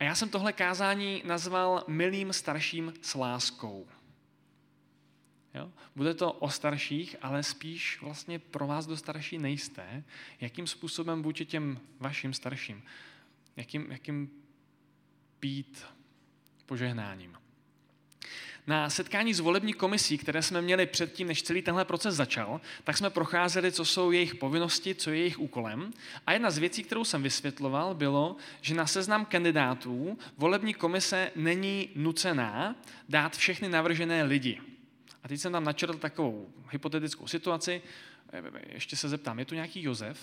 A já jsem tohle kázání nazval Milým starším s láskou. Jo? Bude to o starších, ale spíš vlastně pro vás do starší nejisté, jakým způsobem vůči těm vašim starším, jakým, jakým být požehnáním. Na setkání s volební komisí, které jsme měli předtím, než celý tenhle proces začal, tak jsme procházeli, co jsou jejich povinnosti, co je jejich úkolem. A jedna z věcí, kterou jsem vysvětloval, bylo, že na seznam kandidátů volební komise není nucená dát všechny navržené lidi. A teď jsem tam načrtl takovou hypotetickou situaci. Ještě se zeptám, je tu nějaký Josef?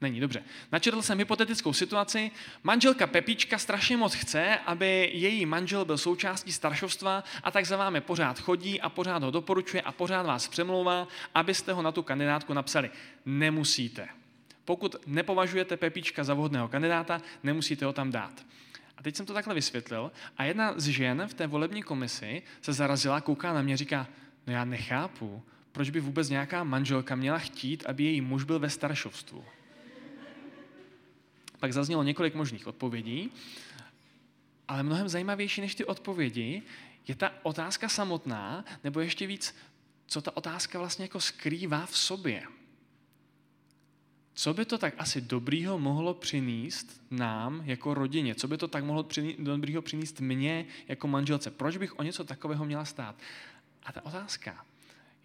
Není, dobře. Načetl jsem hypotetickou situaci. Manželka Pepička strašně moc chce, aby její manžel byl součástí staršovstva a tak za vámi pořád chodí a pořád ho doporučuje a pořád vás přemlouvá, abyste ho na tu kandidátku napsali. Nemusíte. Pokud nepovažujete Pepička za vhodného kandidáta, nemusíte ho tam dát. A teď jsem to takhle vysvětlil a jedna z žen v té volební komisi se zarazila, kouká na mě říká, no já nechápu, proč by vůbec nějaká manželka měla chtít, aby její muž byl ve staršovstvu. Pak zaznělo několik možných odpovědí, ale mnohem zajímavější než ty odpovědi je ta otázka samotná, nebo ještě víc, co ta otázka vlastně jako skrývá v sobě. Co by to tak asi dobrýho mohlo přinést nám jako rodině? Co by to tak mohlo přinést, dobrýho přinést mně jako manželce? Proč bych o něco takového měla stát? A ta otázka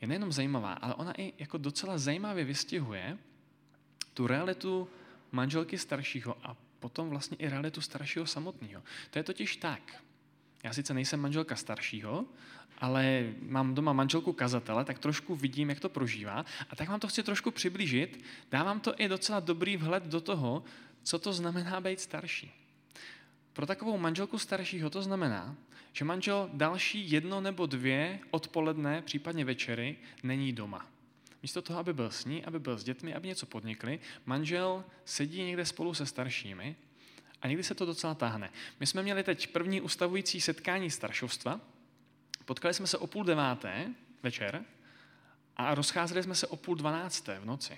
je nejenom zajímavá, ale ona i jako docela zajímavě vystihuje tu realitu manželky staršího a potom vlastně i realitu staršího samotného. To je totiž tak. Já sice nejsem manželka staršího, ale mám doma manželku kazatele, tak trošku vidím, jak to prožívá. A tak vám to chci trošku přiblížit. Dávám to i docela dobrý vhled do toho, co to znamená být starší. Pro takovou manželku staršího to znamená, že manžel další jedno nebo dvě odpoledne, případně večery, není doma. Místo toho, aby byl s ní, aby byl s dětmi, aby něco podnikli, manžel sedí někde spolu se staršími a někdy se to docela táhne. My jsme měli teď první ustavující setkání staršovstva, potkali jsme se o půl deváté večer a rozcházeli jsme se o půl dvanácté v noci.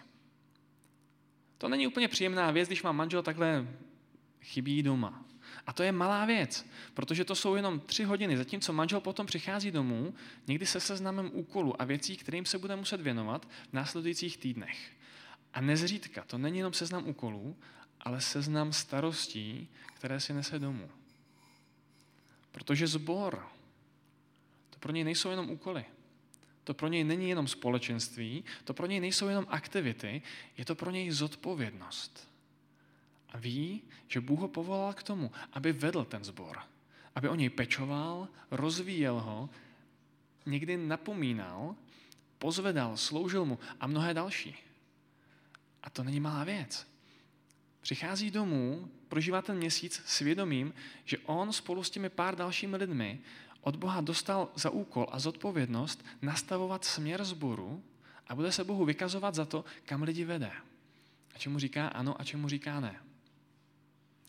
To není úplně příjemná věc, když mám manžel takhle chybí doma. A to je malá věc, protože to jsou jenom tři hodiny, zatímco manžel potom přichází domů, někdy se seznamem úkolů a věcí, kterým se bude muset věnovat v následujících týdnech. A nezřídka, to není jenom seznam úkolů, ale seznam starostí, které si nese domů. Protože zbor, to pro něj nejsou jenom úkoly. To pro něj není jenom společenství, to pro něj nejsou jenom aktivity, je to pro něj zodpovědnost. A ví, že Bůh ho povolal k tomu, aby vedl ten zbor. Aby o něj pečoval, rozvíjel ho, někdy napomínal, pozvedal, sloužil mu a mnohé další. A to není malá věc. Přichází domů, prožívá ten měsíc svědomím, že on spolu s těmi pár dalšími lidmi od Boha dostal za úkol a zodpovědnost nastavovat směr zboru a bude se Bohu vykazovat za to, kam lidi vede. A čemu říká ano a čemu říká ne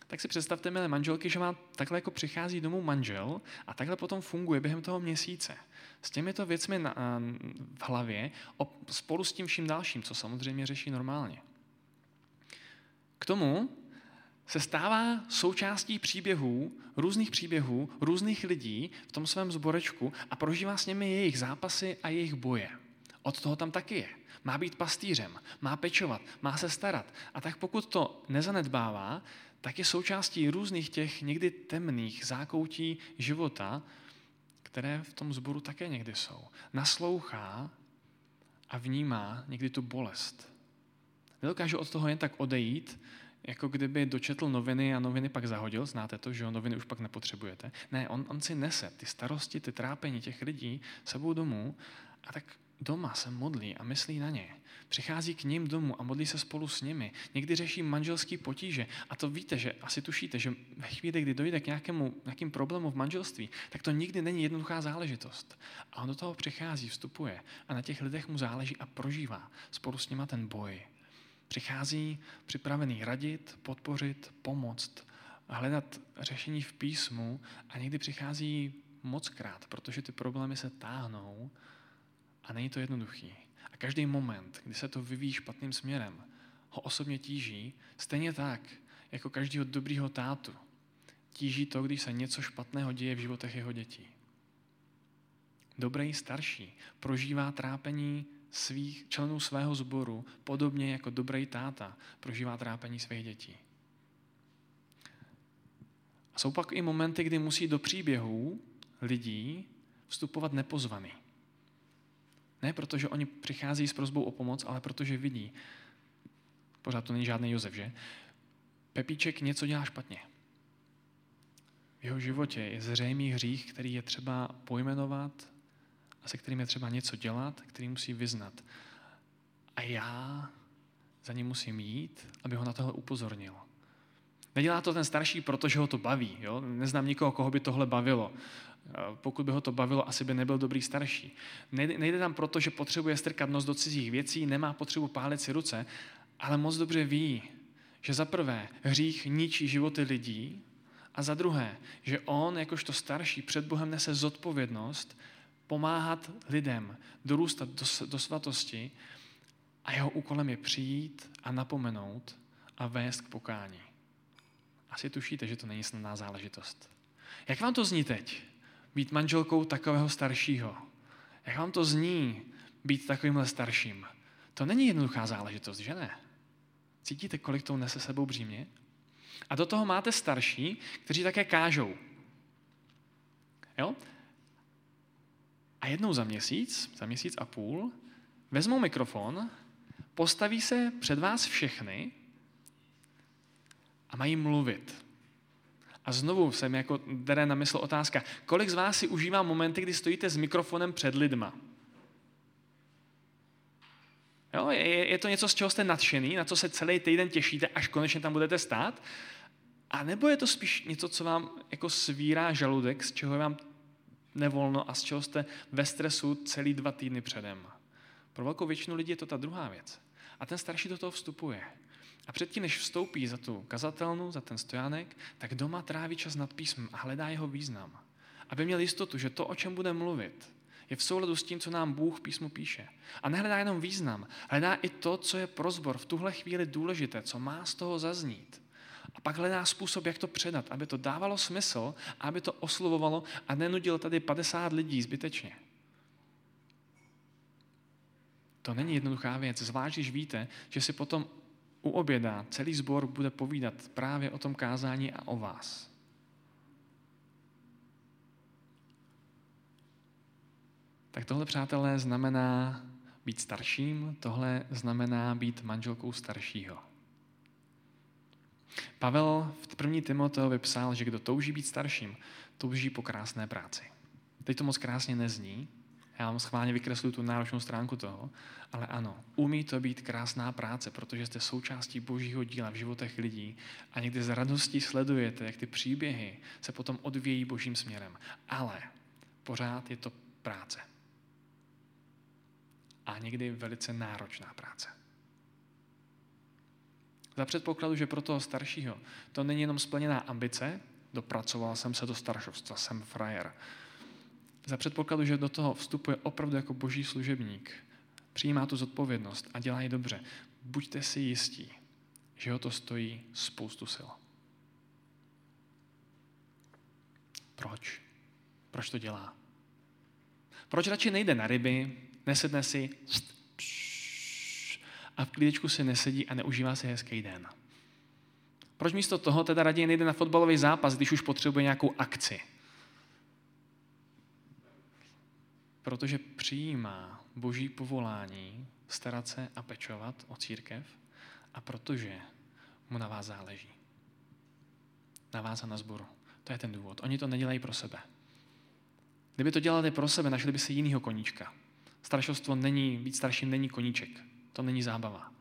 tak si představte, milé manželky, že vám takhle jako přichází domů manžel a takhle potom funguje během toho měsíce. S těmito věcmi na, v hlavě spolu s tím vším dalším, co samozřejmě řeší normálně. K tomu se stává součástí příběhů, různých příběhů, různých lidí v tom svém zborečku a prožívá s nimi jejich zápasy a jejich boje. Od toho tam taky je. Má být pastýřem, má pečovat, má se starat. A tak pokud to nezanedbává, tak je součástí různých těch někdy temných zákoutí života, které v tom zboru také někdy jsou. Naslouchá a vnímá někdy tu bolest. Nedokáže od toho jen tak odejít, jako kdyby dočetl noviny a noviny pak zahodil, znáte to, že noviny už pak nepotřebujete. Ne, on, on si nese ty starosti, ty trápení těch lidí sebou domů a tak doma se modlí a myslí na ně. Přichází k ním domů a modlí se spolu s nimi. Někdy řeší manželský potíže. A to víte, že asi tušíte, že ve chvíli, kdy dojde k nějakému, nějakým problému v manželství, tak to nikdy není jednoduchá záležitost. A on do toho přichází, vstupuje a na těch lidech mu záleží a prožívá spolu s nima ten boj. Přichází připravený radit, podpořit, pomoct, hledat řešení v písmu a někdy přichází moc krát, protože ty problémy se táhnou a není to jednoduchý. A každý moment, kdy se to vyvíjí špatným směrem, ho osobně tíží, stejně tak, jako každého dobrýho tátu, tíží to, když se něco špatného děje v životech jeho dětí. Dobrý starší prožívá trápení svých členů svého sboru podobně jako dobrý táta prožívá trápení svých dětí. A jsou pak i momenty, kdy musí do příběhů lidí vstupovat nepozvaný. Ne protože oni přichází s prozbou o pomoc, ale protože vidí, pořád to není žádný Josef, že? Pepíček něco dělá špatně. V jeho životě je zřejmý hřích, který je třeba pojmenovat a se kterým je třeba něco dělat, který musí vyznat. A já za ním musím jít, aby ho na tohle upozornil. Nedělá to ten starší, protože ho to baví. Jo? Neznám nikoho, koho by tohle bavilo. Pokud by ho to bavilo, asi by nebyl dobrý starší. Nejde, nejde tam proto, že potřebuje strkat nos do cizích věcí, nemá potřebu pálit si ruce, ale moc dobře ví, že za prvé hřích ničí životy lidí a za druhé, že on, jakožto starší, před Bohem nese zodpovědnost pomáhat lidem dorůstat do, do svatosti a jeho úkolem je přijít a napomenout a vést k pokání. Asi tušíte, že to není snadná záležitost. Jak vám to zní teď? Být manželkou takového staršího. Jak vám to zní být takovýmhle starším? To není jednoduchá záležitost, že ne? Cítíte, kolik to nese sebou břímě? A do toho máte starší, kteří také kážou. Jo? A jednou za měsíc, za měsíc a půl, vezmou mikrofon, postaví se před vás všechny a mají mluvit. A znovu se mi jako dere na mysl otázka, kolik z vás si užívá momenty, kdy stojíte s mikrofonem před lidma? Jo, je, je to něco, z čeho jste nadšený, na co se celý týden těšíte, až konečně tam budete stát? A nebo je to spíš něco, co vám jako svírá žaludek, z čeho je vám nevolno a z čeho jste ve stresu celý dva týdny předem? Pro velkou většinu lidí je to ta druhá věc. A ten starší do toho vstupuje. A předtím, než vstoupí za tu kazatelnu, za ten stojánek, tak doma tráví čas nad písmem a hledá jeho význam. Aby měl jistotu, že to, o čem bude mluvit, je v souladu s tím, co nám Bůh písmu píše. A nehledá jenom význam, hledá i to, co je pro zbor v tuhle chvíli důležité, co má z toho zaznít. A pak hledá způsob, jak to předat, aby to dávalo smysl, aby to oslovovalo a nenudil tady 50 lidí zbytečně. To není jednoduchá věc, zvlášť když víte, že si potom u oběda celý sbor bude povídat právě o tom kázání a o vás. Tak tohle, přátelé, znamená být starším, tohle znamená být manželkou staršího. Pavel v první Timoteovi psal, že kdo touží být starším, touží po krásné práci. Teď to moc krásně nezní, já vám schválně vykresluju tu náročnou stránku toho, ale ano, umí to být krásná práce, protože jste součástí božího díla v životech lidí a někdy z radostí sledujete, jak ty příběhy se potom odvějí božím směrem. Ale pořád je to práce. A někdy velice náročná práce. Za předpokladu, že pro toho staršího to není jenom splněná ambice, dopracoval jsem se do staršovstva, jsem frajer, za předpokladu, že do toho vstupuje opravdu jako boží služebník, přijímá tu zodpovědnost a dělá ji dobře, buďte si jistí, že ho to stojí spoustu sil. Proč? Proč to dělá? Proč radši nejde na ryby, nesedne si a v klídečku si nesedí a neužívá si hezký den? Proč místo toho teda raději nejde na fotbalový zápas, když už potřebuje nějakou akci? Protože přijímá boží povolání starat se a pečovat o církev a protože mu na vás záleží. Na vás a na zboru. To je ten důvod. Oni to nedělají pro sebe. Kdyby to dělali pro sebe, našli by si jinýho koníčka. Staršovstvo není, být starším není koníček. To není zábava.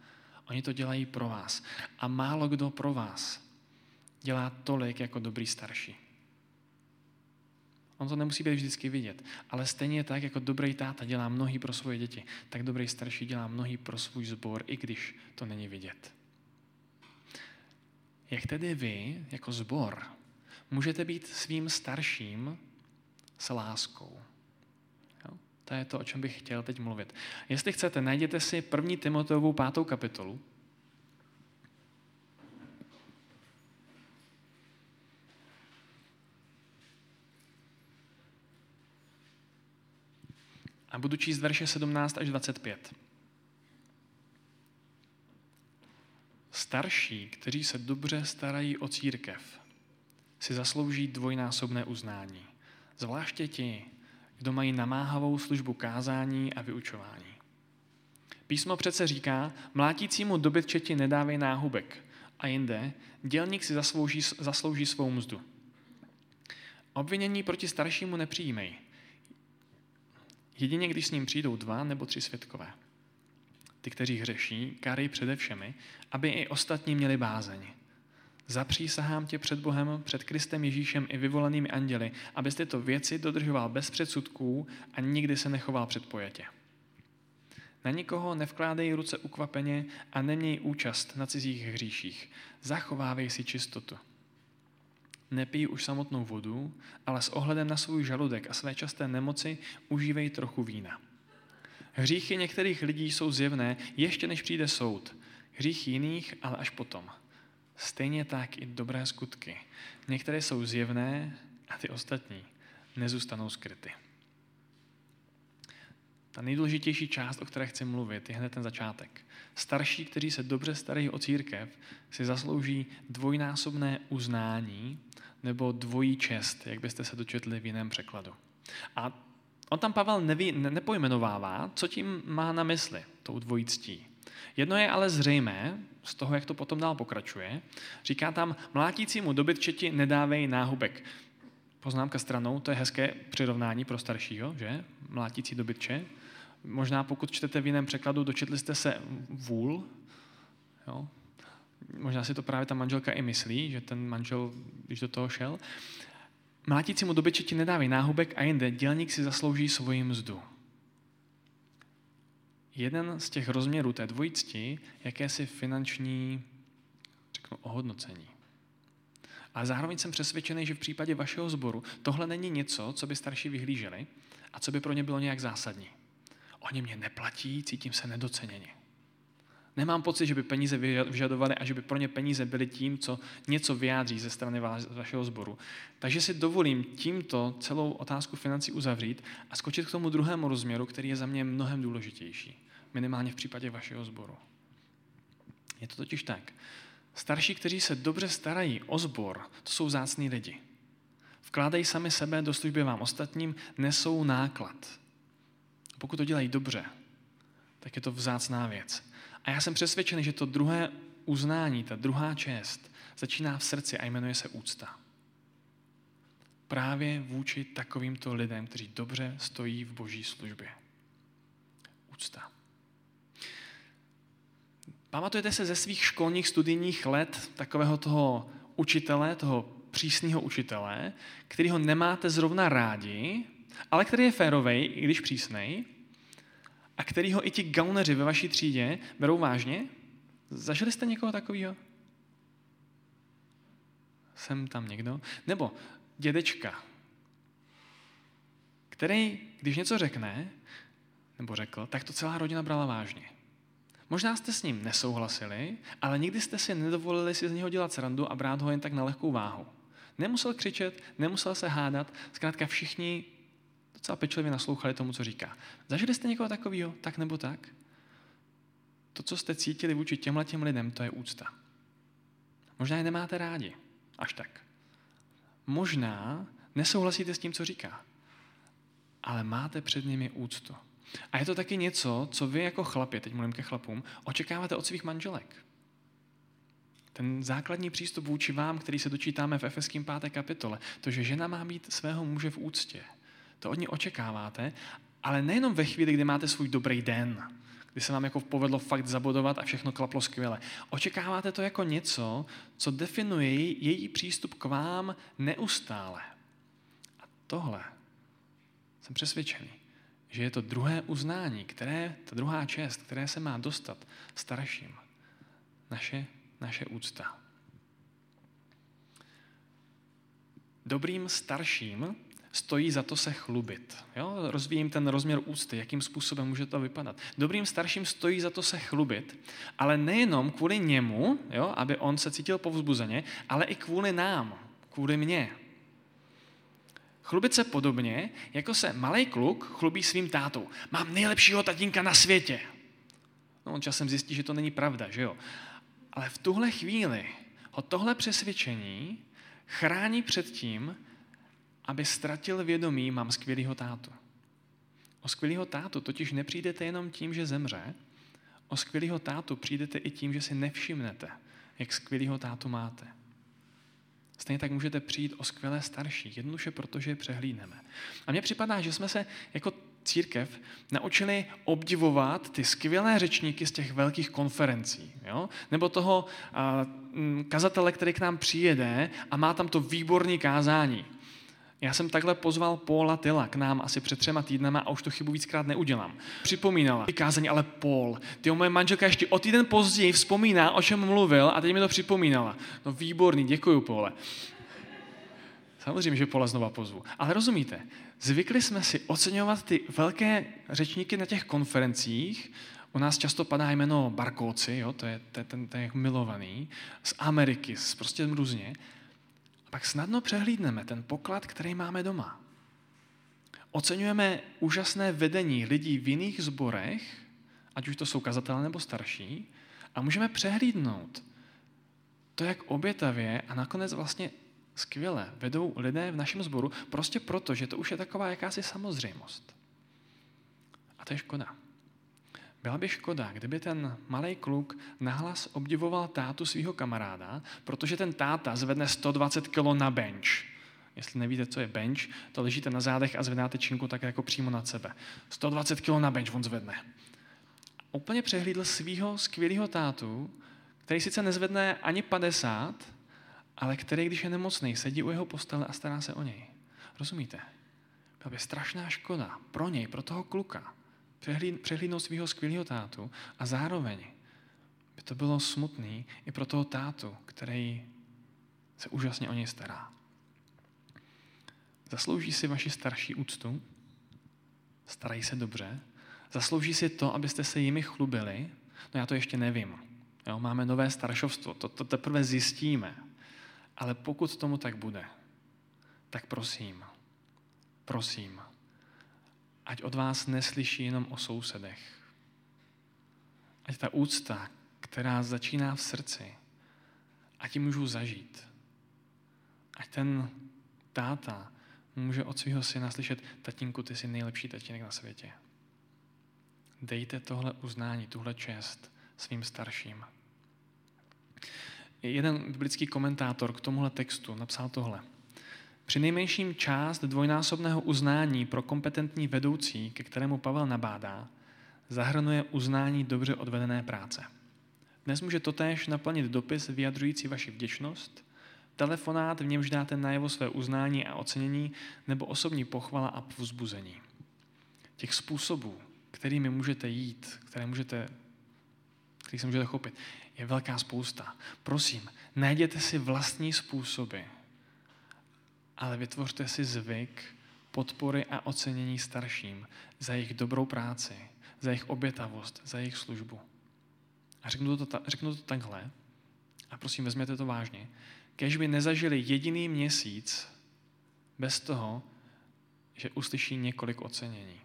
Oni to dělají pro vás. A málo kdo pro vás dělá tolik jako dobrý starší. On to nemusí být vždycky vidět. Ale stejně tak, jako dobrý táta dělá mnohý pro svoje děti, tak dobrý starší dělá mnohý pro svůj sbor, i když to není vidět. Jak tedy vy, jako sbor, můžete být svým starším s láskou? Jo? To je to, o čem bych chtěl teď mluvit. Jestli chcete, najděte si první Timoteovou pátou kapitolu, A budu číst verše 17 až 25. Starší, kteří se dobře starají o církev, si zaslouží dvojnásobné uznání. Zvláště ti, kdo mají namáhavou službu kázání a vyučování. Písmo přece říká, mlátícímu dobytčeti nedávej náhubek. A jinde, dělník si zaslouží, zaslouží svou mzdu. Obvinění proti staršímu nepřijímej. Jedině, když s ním přijdou dva nebo tři svědkové. Ty, kteří hřeší, kárej přede všemi, aby i ostatní měli bázeň. Zapřísahám tě před Bohem, před Kristem Ježíšem i vyvolenými anděli, abys tyto věci dodržoval bez předsudků a nikdy se nechoval předpojetě. Na nikoho nevkládej ruce ukvapeně a neměj účast na cizích hříších. Zachovávej si čistotu. Nepij už samotnou vodu, ale s ohledem na svůj žaludek a své časté nemoci užívej trochu vína. Hříchy některých lidí jsou zjevné ještě než přijde soud. Hříchy jiných, ale až potom. Stejně tak i dobré skutky. Některé jsou zjevné a ty ostatní nezůstanou skryty. Ta nejdůležitější část, o které chci mluvit, je hned ten začátek. Starší, kteří se dobře starají o církev, si zaslouží dvojnásobné uznání nebo dvojí čest, jak byste se dočetli v jiném překladu. A on tam Pavel neví, ne, nepojmenovává, co tím má na mysli, tou dvojictí. Jedno je ale zřejmé, z toho, jak to potom dál pokračuje. Říká tam, mlátícímu dobytčeti nedávej náhubek. Poznámka stranou, to je hezké přirovnání pro staršího, že? Mlátící dobytče. Možná pokud čtete v jiném překladu, dočetli jste se vůl. Jo? Možná si to právě ta manželka i myslí, že ten manžel, když do toho šel. Mlátícímu dobytče ti nedávej náhubek a jinde dělník si zaslouží svoji mzdu. Jeden z těch rozměrů té dvojicti, jakési finanční, řeknu, ohodnocení. Ale zároveň jsem přesvědčený, že v případě vašeho sboru tohle není něco, co by starší vyhlíželi a co by pro ně bylo nějak zásadní. Oni mě neplatí, cítím se nedoceněně. Nemám pocit, že by peníze vyžadovali a že by pro ně peníze byly tím, co něco vyjádří ze strany vašeho sboru. Takže si dovolím tímto celou otázku financí uzavřít a skočit k tomu druhému rozměru, který je za mě mnohem důležitější. Minimálně v případě vašeho sboru. Je to totiž tak. Starší, kteří se dobře starají o sbor, to jsou zácní lidi. Vkládají sami sebe do služby vám ostatním, nesou náklad. Pokud to dělají dobře, tak je to vzácná věc. A já jsem přesvědčený, že to druhé uznání, ta druhá čest, začíná v srdci a jmenuje se úcta. Právě vůči takovýmto lidem, kteří dobře stojí v boží službě. Úcta. Pamatujete se ze svých školních studijních let takového toho učitele, toho přísného učitele, kterýho nemáte zrovna rádi, ale který je férovej, i když přísnej, a kterýho i ti gauneři ve vaší třídě berou vážně? Zažili jste někoho takového? Jsem tam někdo? Nebo dědečka, který, když něco řekne, nebo řekl, tak to celá rodina brala vážně. Možná jste s ním nesouhlasili, ale nikdy jste si nedovolili si z něho dělat srandu a brát ho jen tak na lehkou váhu. Nemusel křičet, nemusel se hádat, zkrátka všichni docela pečlivě naslouchali tomu, co říká. Zažili jste někoho takového, tak nebo tak? To, co jste cítili vůči těmhle těm lidem, to je úcta. Možná je nemáte rádi, až tak. Možná nesouhlasíte s tím, co říká, ale máte před nimi úctu. A je to taky něco, co vy jako chlapi, teď mluvím ke chlapům, očekáváte od svých manželek. Ten základní přístup vůči vám, který se dočítáme v Efeským 5. kapitole, to, že žena má být svého muže v úctě, to od ní očekáváte, ale nejenom ve chvíli, kdy máte svůj dobrý den, kdy se vám jako povedlo fakt zabodovat a všechno klaplo skvěle. Očekáváte to jako něco, co definuje její přístup k vám neustále. A tohle jsem přesvědčený, že je to druhé uznání, které, ta druhá čest, které se má dostat starším. Naše, naše úcta. Dobrým starším stojí za to se chlubit. Jo? Rozvíjím ten rozměr úcty, jakým způsobem může to vypadat. Dobrým starším stojí za to se chlubit, ale nejenom kvůli němu, jo? aby on se cítil povzbuzeně, ale i kvůli nám, kvůli mně. Chlubit se podobně, jako se malý kluk chlubí svým tátou. Mám nejlepšího tatínka na světě. No on časem zjistí, že to není pravda, že jo? Ale v tuhle chvíli ho tohle přesvědčení chrání před tím, aby ztratil vědomí, mám skvělýho tátu. O skvělýho tátu totiž nepřijdete jenom tím, že zemře, o skvělýho tátu přijdete i tím, že si nevšimnete, jak skvělýho tátu máte. Stejně tak můžete přijít o skvělé starší, jednoduše protože je přehlídneme. A mně připadá, že jsme se jako církev naučili obdivovat ty skvělé řečníky z těch velkých konferencí. Jo? Nebo toho a, kazatele, který k nám přijede a má tam to výborné kázání. Já jsem takhle pozval Paula Tyla k nám asi před třema týdnama a už to chybu víckrát neudělám. Připomínala kázání, ale Paul, ty moje manželka ještě o týden později vzpomíná, o čem mluvil a teď mi to připomínala. No výborný, děkuji, Pole. Samozřejmě, že Paula znova pozvu. Ale rozumíte, zvykli jsme si oceňovat ty velké řečníky na těch konferencích, u nás často padá jméno Barkóci, jo, to je, je ten, ten milovaný, z Ameriky, z prostě různě pak snadno přehlídneme ten poklad, který máme doma. Oceňujeme úžasné vedení lidí v jiných zborech, ať už to jsou kazatelé nebo starší, a můžeme přehlídnout to, jak obětavě a nakonec vlastně skvěle vedou lidé v našem sboru, prostě proto, že to už je taková jakási samozřejmost. A to je škoda. Byla by škoda, kdyby ten malý kluk nahlas obdivoval tátu svého kamaráda, protože ten táta zvedne 120 kg na bench. Jestli nevíte, co je bench, to ležíte na zádech a zvedáte činku tak jako přímo nad sebe. 120 kg na bench on zvedne. Úplně přehlídl svého skvělého tátu, který sice nezvedne ani 50, ale který, když je nemocný, sedí u jeho postele a stará se o něj. Rozumíte? Byla by strašná škoda pro něj, pro toho kluka, přehlídnout svého skvělého tátu a zároveň by to bylo smutný i pro toho tátu, který se úžasně o něj stará. Zaslouží si vaši starší úctu? Starají se dobře? Zaslouží si to, abyste se jimi chlubili? No já to ještě nevím. Jo, máme nové staršovstvo, to, to teprve zjistíme. Ale pokud tomu tak bude, tak prosím, prosím, ať od vás neslyší jenom o sousedech. Ať ta úcta, která začíná v srdci, ať ji můžu zažít. Ať ten táta může od svého syna slyšet, tatínku, ty jsi nejlepší tatínek na světě. Dejte tohle uznání, tuhle čest svým starším. Jeden biblický komentátor k tomuhle textu napsal tohle. Při nejmenším část dvojnásobného uznání pro kompetentní vedoucí, ke kterému Pavel nabádá, zahrnuje uznání dobře odvedené práce. Dnes může totéž naplnit dopis vyjadřující vaši vděčnost, telefonát, v němž dáte najevo své uznání a ocenění, nebo osobní pochvala a povzbuzení. Těch způsobů, kterými můžete jít, které můžete, který se můžete chopit, je velká spousta. Prosím, najděte si vlastní způsoby, ale vytvořte si zvyk podpory a ocenění starším za jejich dobrou práci, za jejich obětavost, za jejich službu. A řeknu to, řeknu to takhle, a prosím, vezměte to vážně, kež by nezažili jediný měsíc bez toho, že uslyší několik ocenění.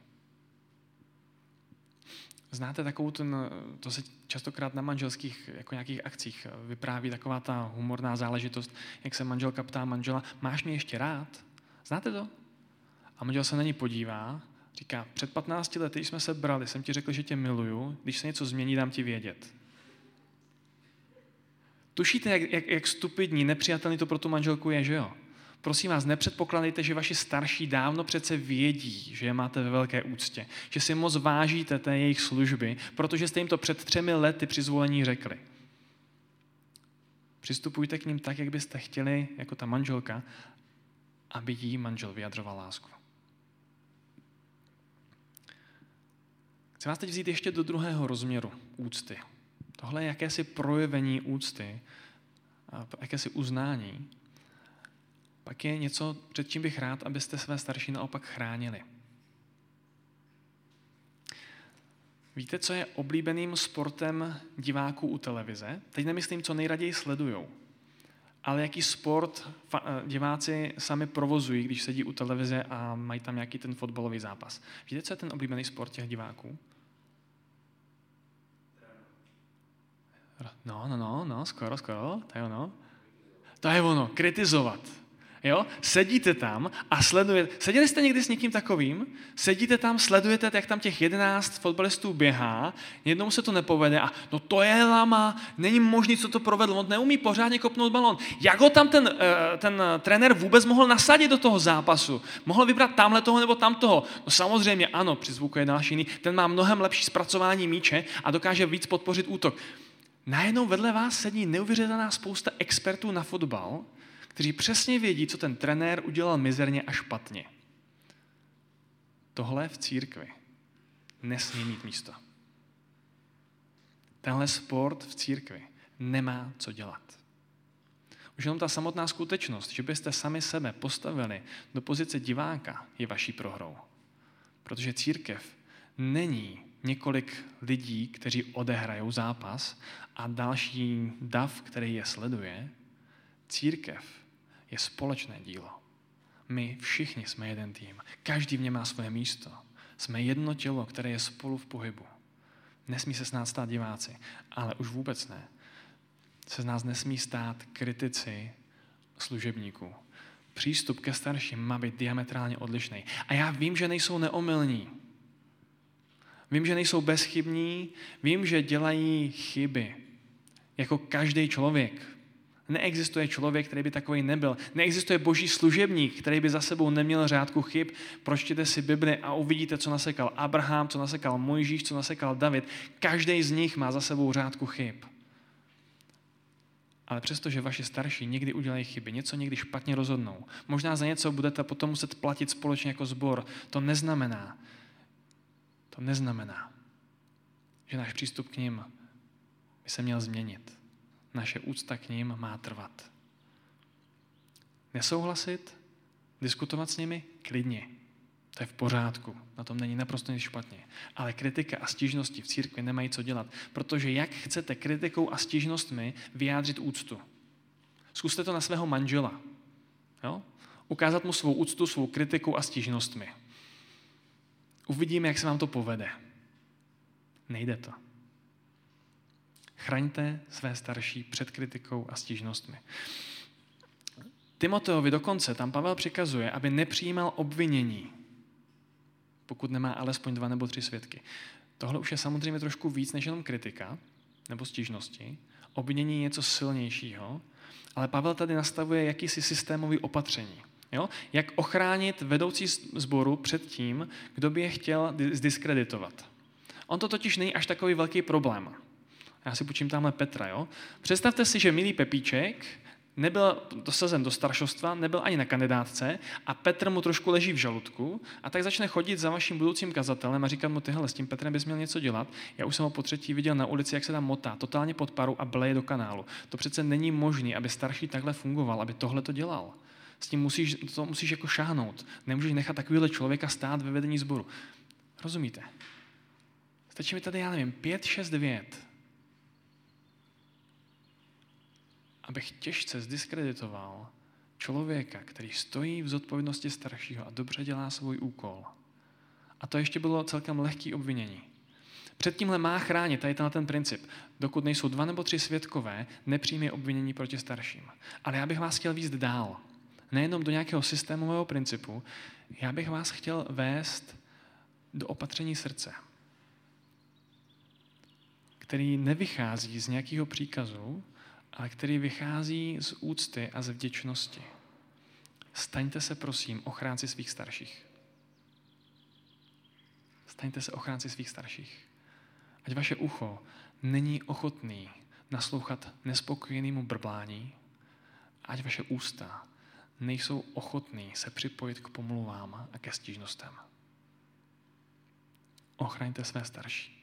Znáte takovou ten, to se častokrát na manželských jako nějakých akcích vypráví taková ta humorná záležitost, jak se manželka ptá manžela, máš mě ještě rád? Znáte to? A manžel se na ní podívá, říká, před 15 lety jsme se brali, jsem ti řekl, že tě miluju, když se něco změní, dám ti vědět. Tušíte, jak, jak, jak stupidní, nepřijatelný to pro tu manželku je, že jo? Prosím vás, nepředpokládejte, že vaši starší dávno přece vědí, že je máte ve velké úctě, že si moc vážíte té jejich služby, protože jste jim to před třemi lety při zvolení řekli. Přistupujte k ním tak, jak byste chtěli, jako ta manželka, aby jí manžel vyjadřoval lásku. Chci vás teď vzít ještě do druhého rozměru úcty. Tohle je jakési projevení úcty, jakési uznání, pak je něco, před čím bych rád, abyste své starší naopak chránili. Víte, co je oblíbeným sportem diváků u televize? Teď nemyslím, co nejraději sledujou, ale jaký sport eh, diváci sami provozují, když sedí u televize a mají tam nějaký ten fotbalový zápas. Víte, co je ten oblíbený sport těch diváků? No, no, no, no, skoro, skoro, to je ono. To je ono, kritizovat. Jo? Sedíte tam a sledujete. Seděli jste někdy s někým takovým? Sedíte tam, sledujete, jak tam těch jedenáct fotbalistů běhá, jednou se to nepovede a no to je lama, není možný, co to provedl, on neumí pořádně kopnout balon. Jak ho tam ten, eh, ten trenér vůbec mohl nasadit do toho zápasu? Mohl vybrat tamhle toho nebo tam toho? No samozřejmě ano, při zvuku je další jiný. Ten má mnohem lepší zpracování míče a dokáže víc podpořit útok. Najednou vedle vás sedí neuvěřitelná spousta expertů na fotbal, kteří přesně vědí, co ten trenér udělal mizerně a špatně. Tohle v církvi nesmí mít místo. Tenhle sport v církvi nemá co dělat. Už jenom ta samotná skutečnost, že byste sami sebe postavili do pozice diváka, je vaší prohrou. Protože církev není několik lidí, kteří odehrajou zápas a další dav, který je sleduje. Církev je společné dílo. My všichni jsme jeden tým. Každý v něm má svoje místo. Jsme jedno tělo, které je spolu v pohybu. Nesmí se s nás stát diváci, ale už vůbec ne. Se z nás nesmí stát kritici služebníků. Přístup ke starším má být diametrálně odlišný. A já vím, že nejsou neomylní. Vím, že nejsou bezchybní, vím, že dělají chyby. Jako každý člověk. Neexistuje člověk, který by takový nebyl. Neexistuje boží služebník, který by za sebou neměl řádku chyb. Pročtěte si Bibli a uvidíte, co nasekal Abraham, co nasekal Mojžíš, co nasekal David. Každý z nich má za sebou řádku chyb. Ale přesto, že vaši starší někdy udělají chyby, něco někdy špatně rozhodnou, možná za něco budete potom muset platit společně jako sbor, to neznamená, to neznamená, že náš přístup k ním by se měl změnit. Naše úcta k ním má trvat. Nesouhlasit, diskutovat s nimi, klidně. To je v pořádku, na tom není naprosto nic špatně. Ale kritika a stížnosti v církvi nemají co dělat, protože jak chcete kritikou a stížnostmi vyjádřit úctu? Zkuste to na svého manžela. Jo? Ukázat mu svou úctu, svou kritikou a stížnostmi. Uvidíme, jak se vám to povede. Nejde to. Chraňte své starší před kritikou a stížnostmi. Timoteovi dokonce tam Pavel přikazuje, aby nepřijímal obvinění, pokud nemá alespoň dva nebo tři svědky. Tohle už je samozřejmě trošku víc než jenom kritika nebo stížnosti. Obvinění je něco silnějšího, ale Pavel tady nastavuje jakýsi systémový opatření. Jo? Jak ochránit vedoucí sboru před tím, kdo by je chtěl zdiskreditovat. On to totiž není až takový velký problém. Já si počím tamhle Petra. Jo? Představte si, že milý Pepíček nebyl dosazen do staršostva, nebyl ani na kandidátce a Petr mu trošku leží v žaludku a tak začne chodit za vaším budoucím kazatelem a říkat mu, tyhle, s tím Petrem bys měl něco dělat. Já už jsem ho po třetí viděl na ulici, jak se tam motá, totálně pod paru a bleje do kanálu. To přece není možné, aby starší takhle fungoval, aby tohle to dělal. S tím musíš, to musíš jako šáhnout. Nemůžeš nechat takovýhle člověka stát ve vedení sboru. Rozumíte? Stačí mi tady, já nevím, pět, šest abych těžce zdiskreditoval člověka, který stojí v zodpovědnosti staršího a dobře dělá svůj úkol. A to ještě bylo celkem lehký obvinění. Před tímhle má chránit tady ten princip. Dokud nejsou dva nebo tři svědkové, nepřijme obvinění proti starším. Ale já bych vás chtěl víc dál. Nejenom do nějakého systémového principu, já bych vás chtěl vést do opatření srdce, který nevychází z nějakého příkazu, ale který vychází z úcty a ze vděčnosti. Staňte se, prosím, ochránci svých starších. Staňte se ochránci svých starších. Ať vaše ucho není ochotný naslouchat nespokojenému brblání, ať vaše ústa nejsou ochotný se připojit k pomluvám a ke stížnostem. Ochraňte své starší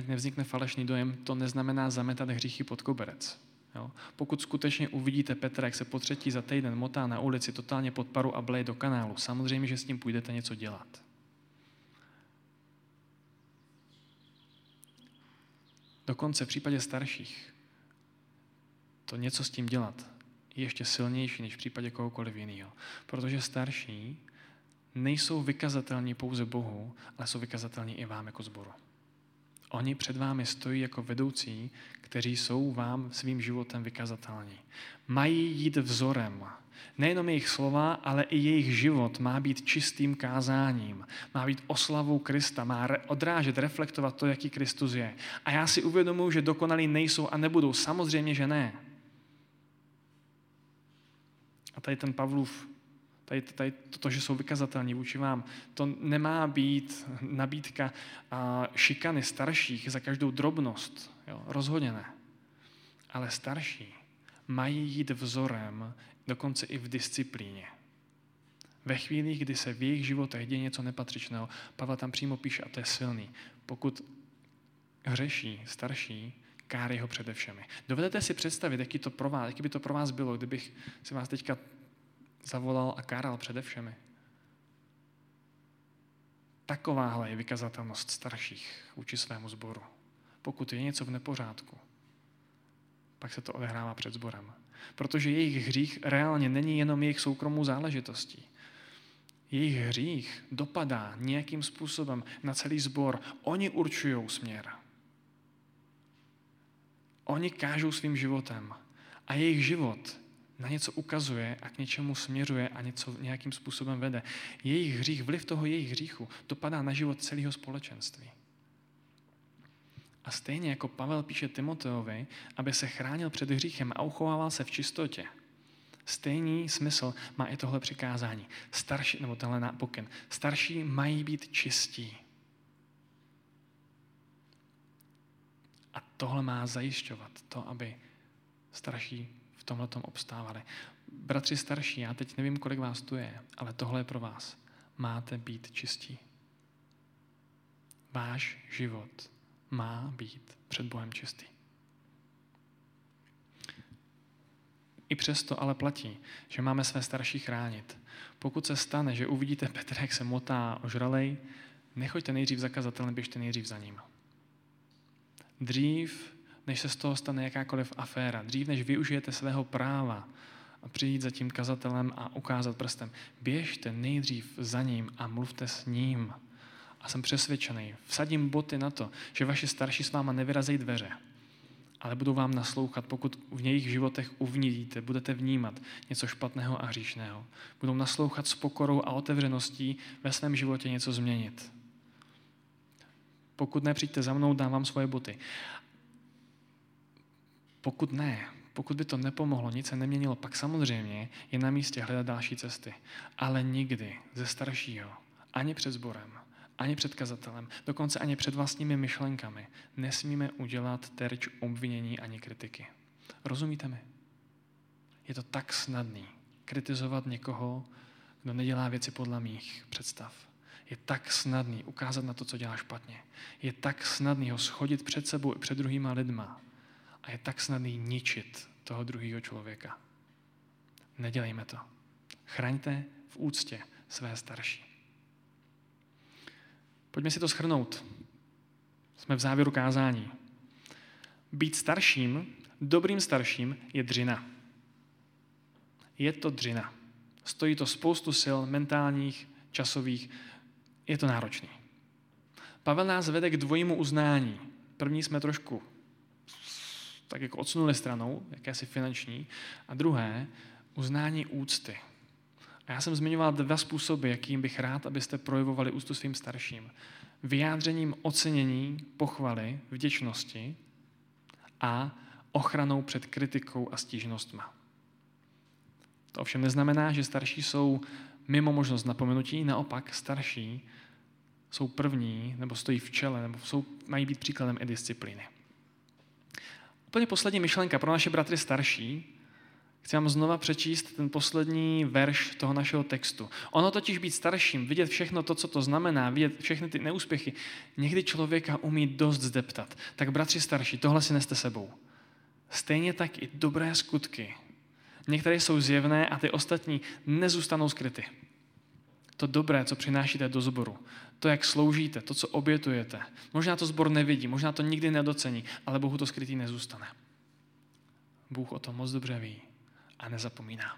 ať nevznikne falešný dojem, to neznamená zametat hříchy pod koberec. Jo? Pokud skutečně uvidíte Petra, jak se po třetí za týden motá na ulici totálně pod paru a bleje do kanálu, samozřejmě, že s tím půjdete něco dělat. Dokonce v případě starších to něco s tím dělat je ještě silnější než v případě kohokoliv jiného. Protože starší nejsou vykazatelní pouze Bohu, ale jsou vykazatelní i vám jako zboru. Oni před vámi stojí jako vedoucí, kteří jsou vám svým životem vykazatelní. Mají jít vzorem. Nejenom jejich slova, ale i jejich život má být čistým kázáním. Má být oslavou Krista, má odrážet, reflektovat to, jaký Kristus je. A já si uvědomuji, že dokonalí nejsou a nebudou. Samozřejmě, že ne. A tady ten Pavlův tady, tady to, že jsou vykazatelní vůči vám, to nemá být nabídka šikany starších za každou drobnost. Jo? Rozhodně ne. Ale starší mají jít vzorem dokonce i v disciplíně. Ve chvíli, kdy se v jejich životech děje něco nepatřičného, Pavel tam přímo píše, a to je silný, pokud hřeší starší, káry ho přede všemi. Dovedete si představit, jaký, to pro vás, jaký by to pro vás bylo, kdybych si vás teďka zavolal a káral přede všemi. Takováhle je vykazatelnost starších vůči svému sboru. Pokud je něco v nepořádku, pak se to odehrává před sborem. Protože jejich hřích reálně není jenom jejich soukromou záležitostí. Jejich hřích dopadá nějakým způsobem na celý sbor. Oni určují směr. Oni kážou svým životem. A jejich život na něco ukazuje a k něčemu směřuje a něco nějakým způsobem vede. Jejich hřích, vliv toho jejich hříchu dopadá na život celého společenství. A stejně jako Pavel píše Timoteovi, aby se chránil před hříchem a uchovával se v čistotě, stejný smysl má i tohle přikázání. Starší, nebo tenhle pokyn. Starší mají být čistí. A tohle má zajišťovat to, aby starší tomhle obstávali. Bratři starší, já teď nevím, kolik vás tu je, ale tohle je pro vás. Máte být čistí. Váš život má být před Bohem čistý. I přesto ale platí, že máme své starší chránit. Pokud se stane, že uvidíte Petra, jak se motá ožralej, nechoďte nejdřív za kazatelem, běžte nejdřív za ním. Dřív než se z toho stane jakákoliv aféra, dřív než využijete svého práva a přijít za tím kazatelem a ukázat prstem, běžte nejdřív za ním a mluvte s ním. A jsem přesvědčený, vsadím boty na to, že vaši starší s váma nevyrazejí dveře, ale budou vám naslouchat, pokud v jejich životech uvnidíte, budete vnímat něco špatného a hříšného. Budou naslouchat s pokorou a otevřeností ve svém životě něco změnit. Pokud nepřijďte za mnou, dám vám svoje boty. Pokud ne, pokud by to nepomohlo, nic se neměnilo, pak samozřejmě je na místě hledat další cesty. Ale nikdy ze staršího, ani před sborem, ani před kazatelem, dokonce ani před vlastními myšlenkami nesmíme udělat terč obvinění ani kritiky. Rozumíte mi? Je to tak snadný kritizovat někoho, kdo nedělá věci podle mých představ. Je tak snadný ukázat na to, co dělá špatně. Je tak snadný ho schodit před sebou i před druhýma lidma a je tak snadný ničit toho druhého člověka. Nedělejme to. Chraňte v úctě své starší. Pojďme si to schrnout. Jsme v závěru kázání. Být starším, dobrým starším, je dřina. Je to dřina. Stojí to spoustu sil mentálních, časových. Je to náročný. Pavel nás vede k dvojímu uznání. První jsme trošku tak jako odsunuli stranou, jakési finanční, a druhé, uznání úcty. A já jsem zmiňoval dva způsoby, jakým bych rád, abyste projevovali úctu svým starším. Vyjádřením ocenění, pochvaly, vděčnosti a ochranou před kritikou a stížnostma. To ovšem neznamená, že starší jsou mimo možnost napomenutí, naopak starší jsou první, nebo stojí v čele, nebo jsou, mají být příkladem i disciplíny. Úplně poslední myšlenka pro naše bratry starší. Chci vám znova přečíst ten poslední verš toho našeho textu. Ono totiž být starším, vidět všechno to, co to znamená, vidět všechny ty neúspěchy, někdy člověka umí dost zdeptat. Tak bratři starší, tohle si neste sebou. Stejně tak i dobré skutky. Některé jsou zjevné a ty ostatní nezůstanou skryty. To dobré, co přinášíte do zboru, to, jak sloužíte, to, co obětujete. Možná to zbor nevidí, možná to nikdy nedocení, ale Bohu to skrytý nezůstane. Bůh o tom moc dobře ví a nezapomíná.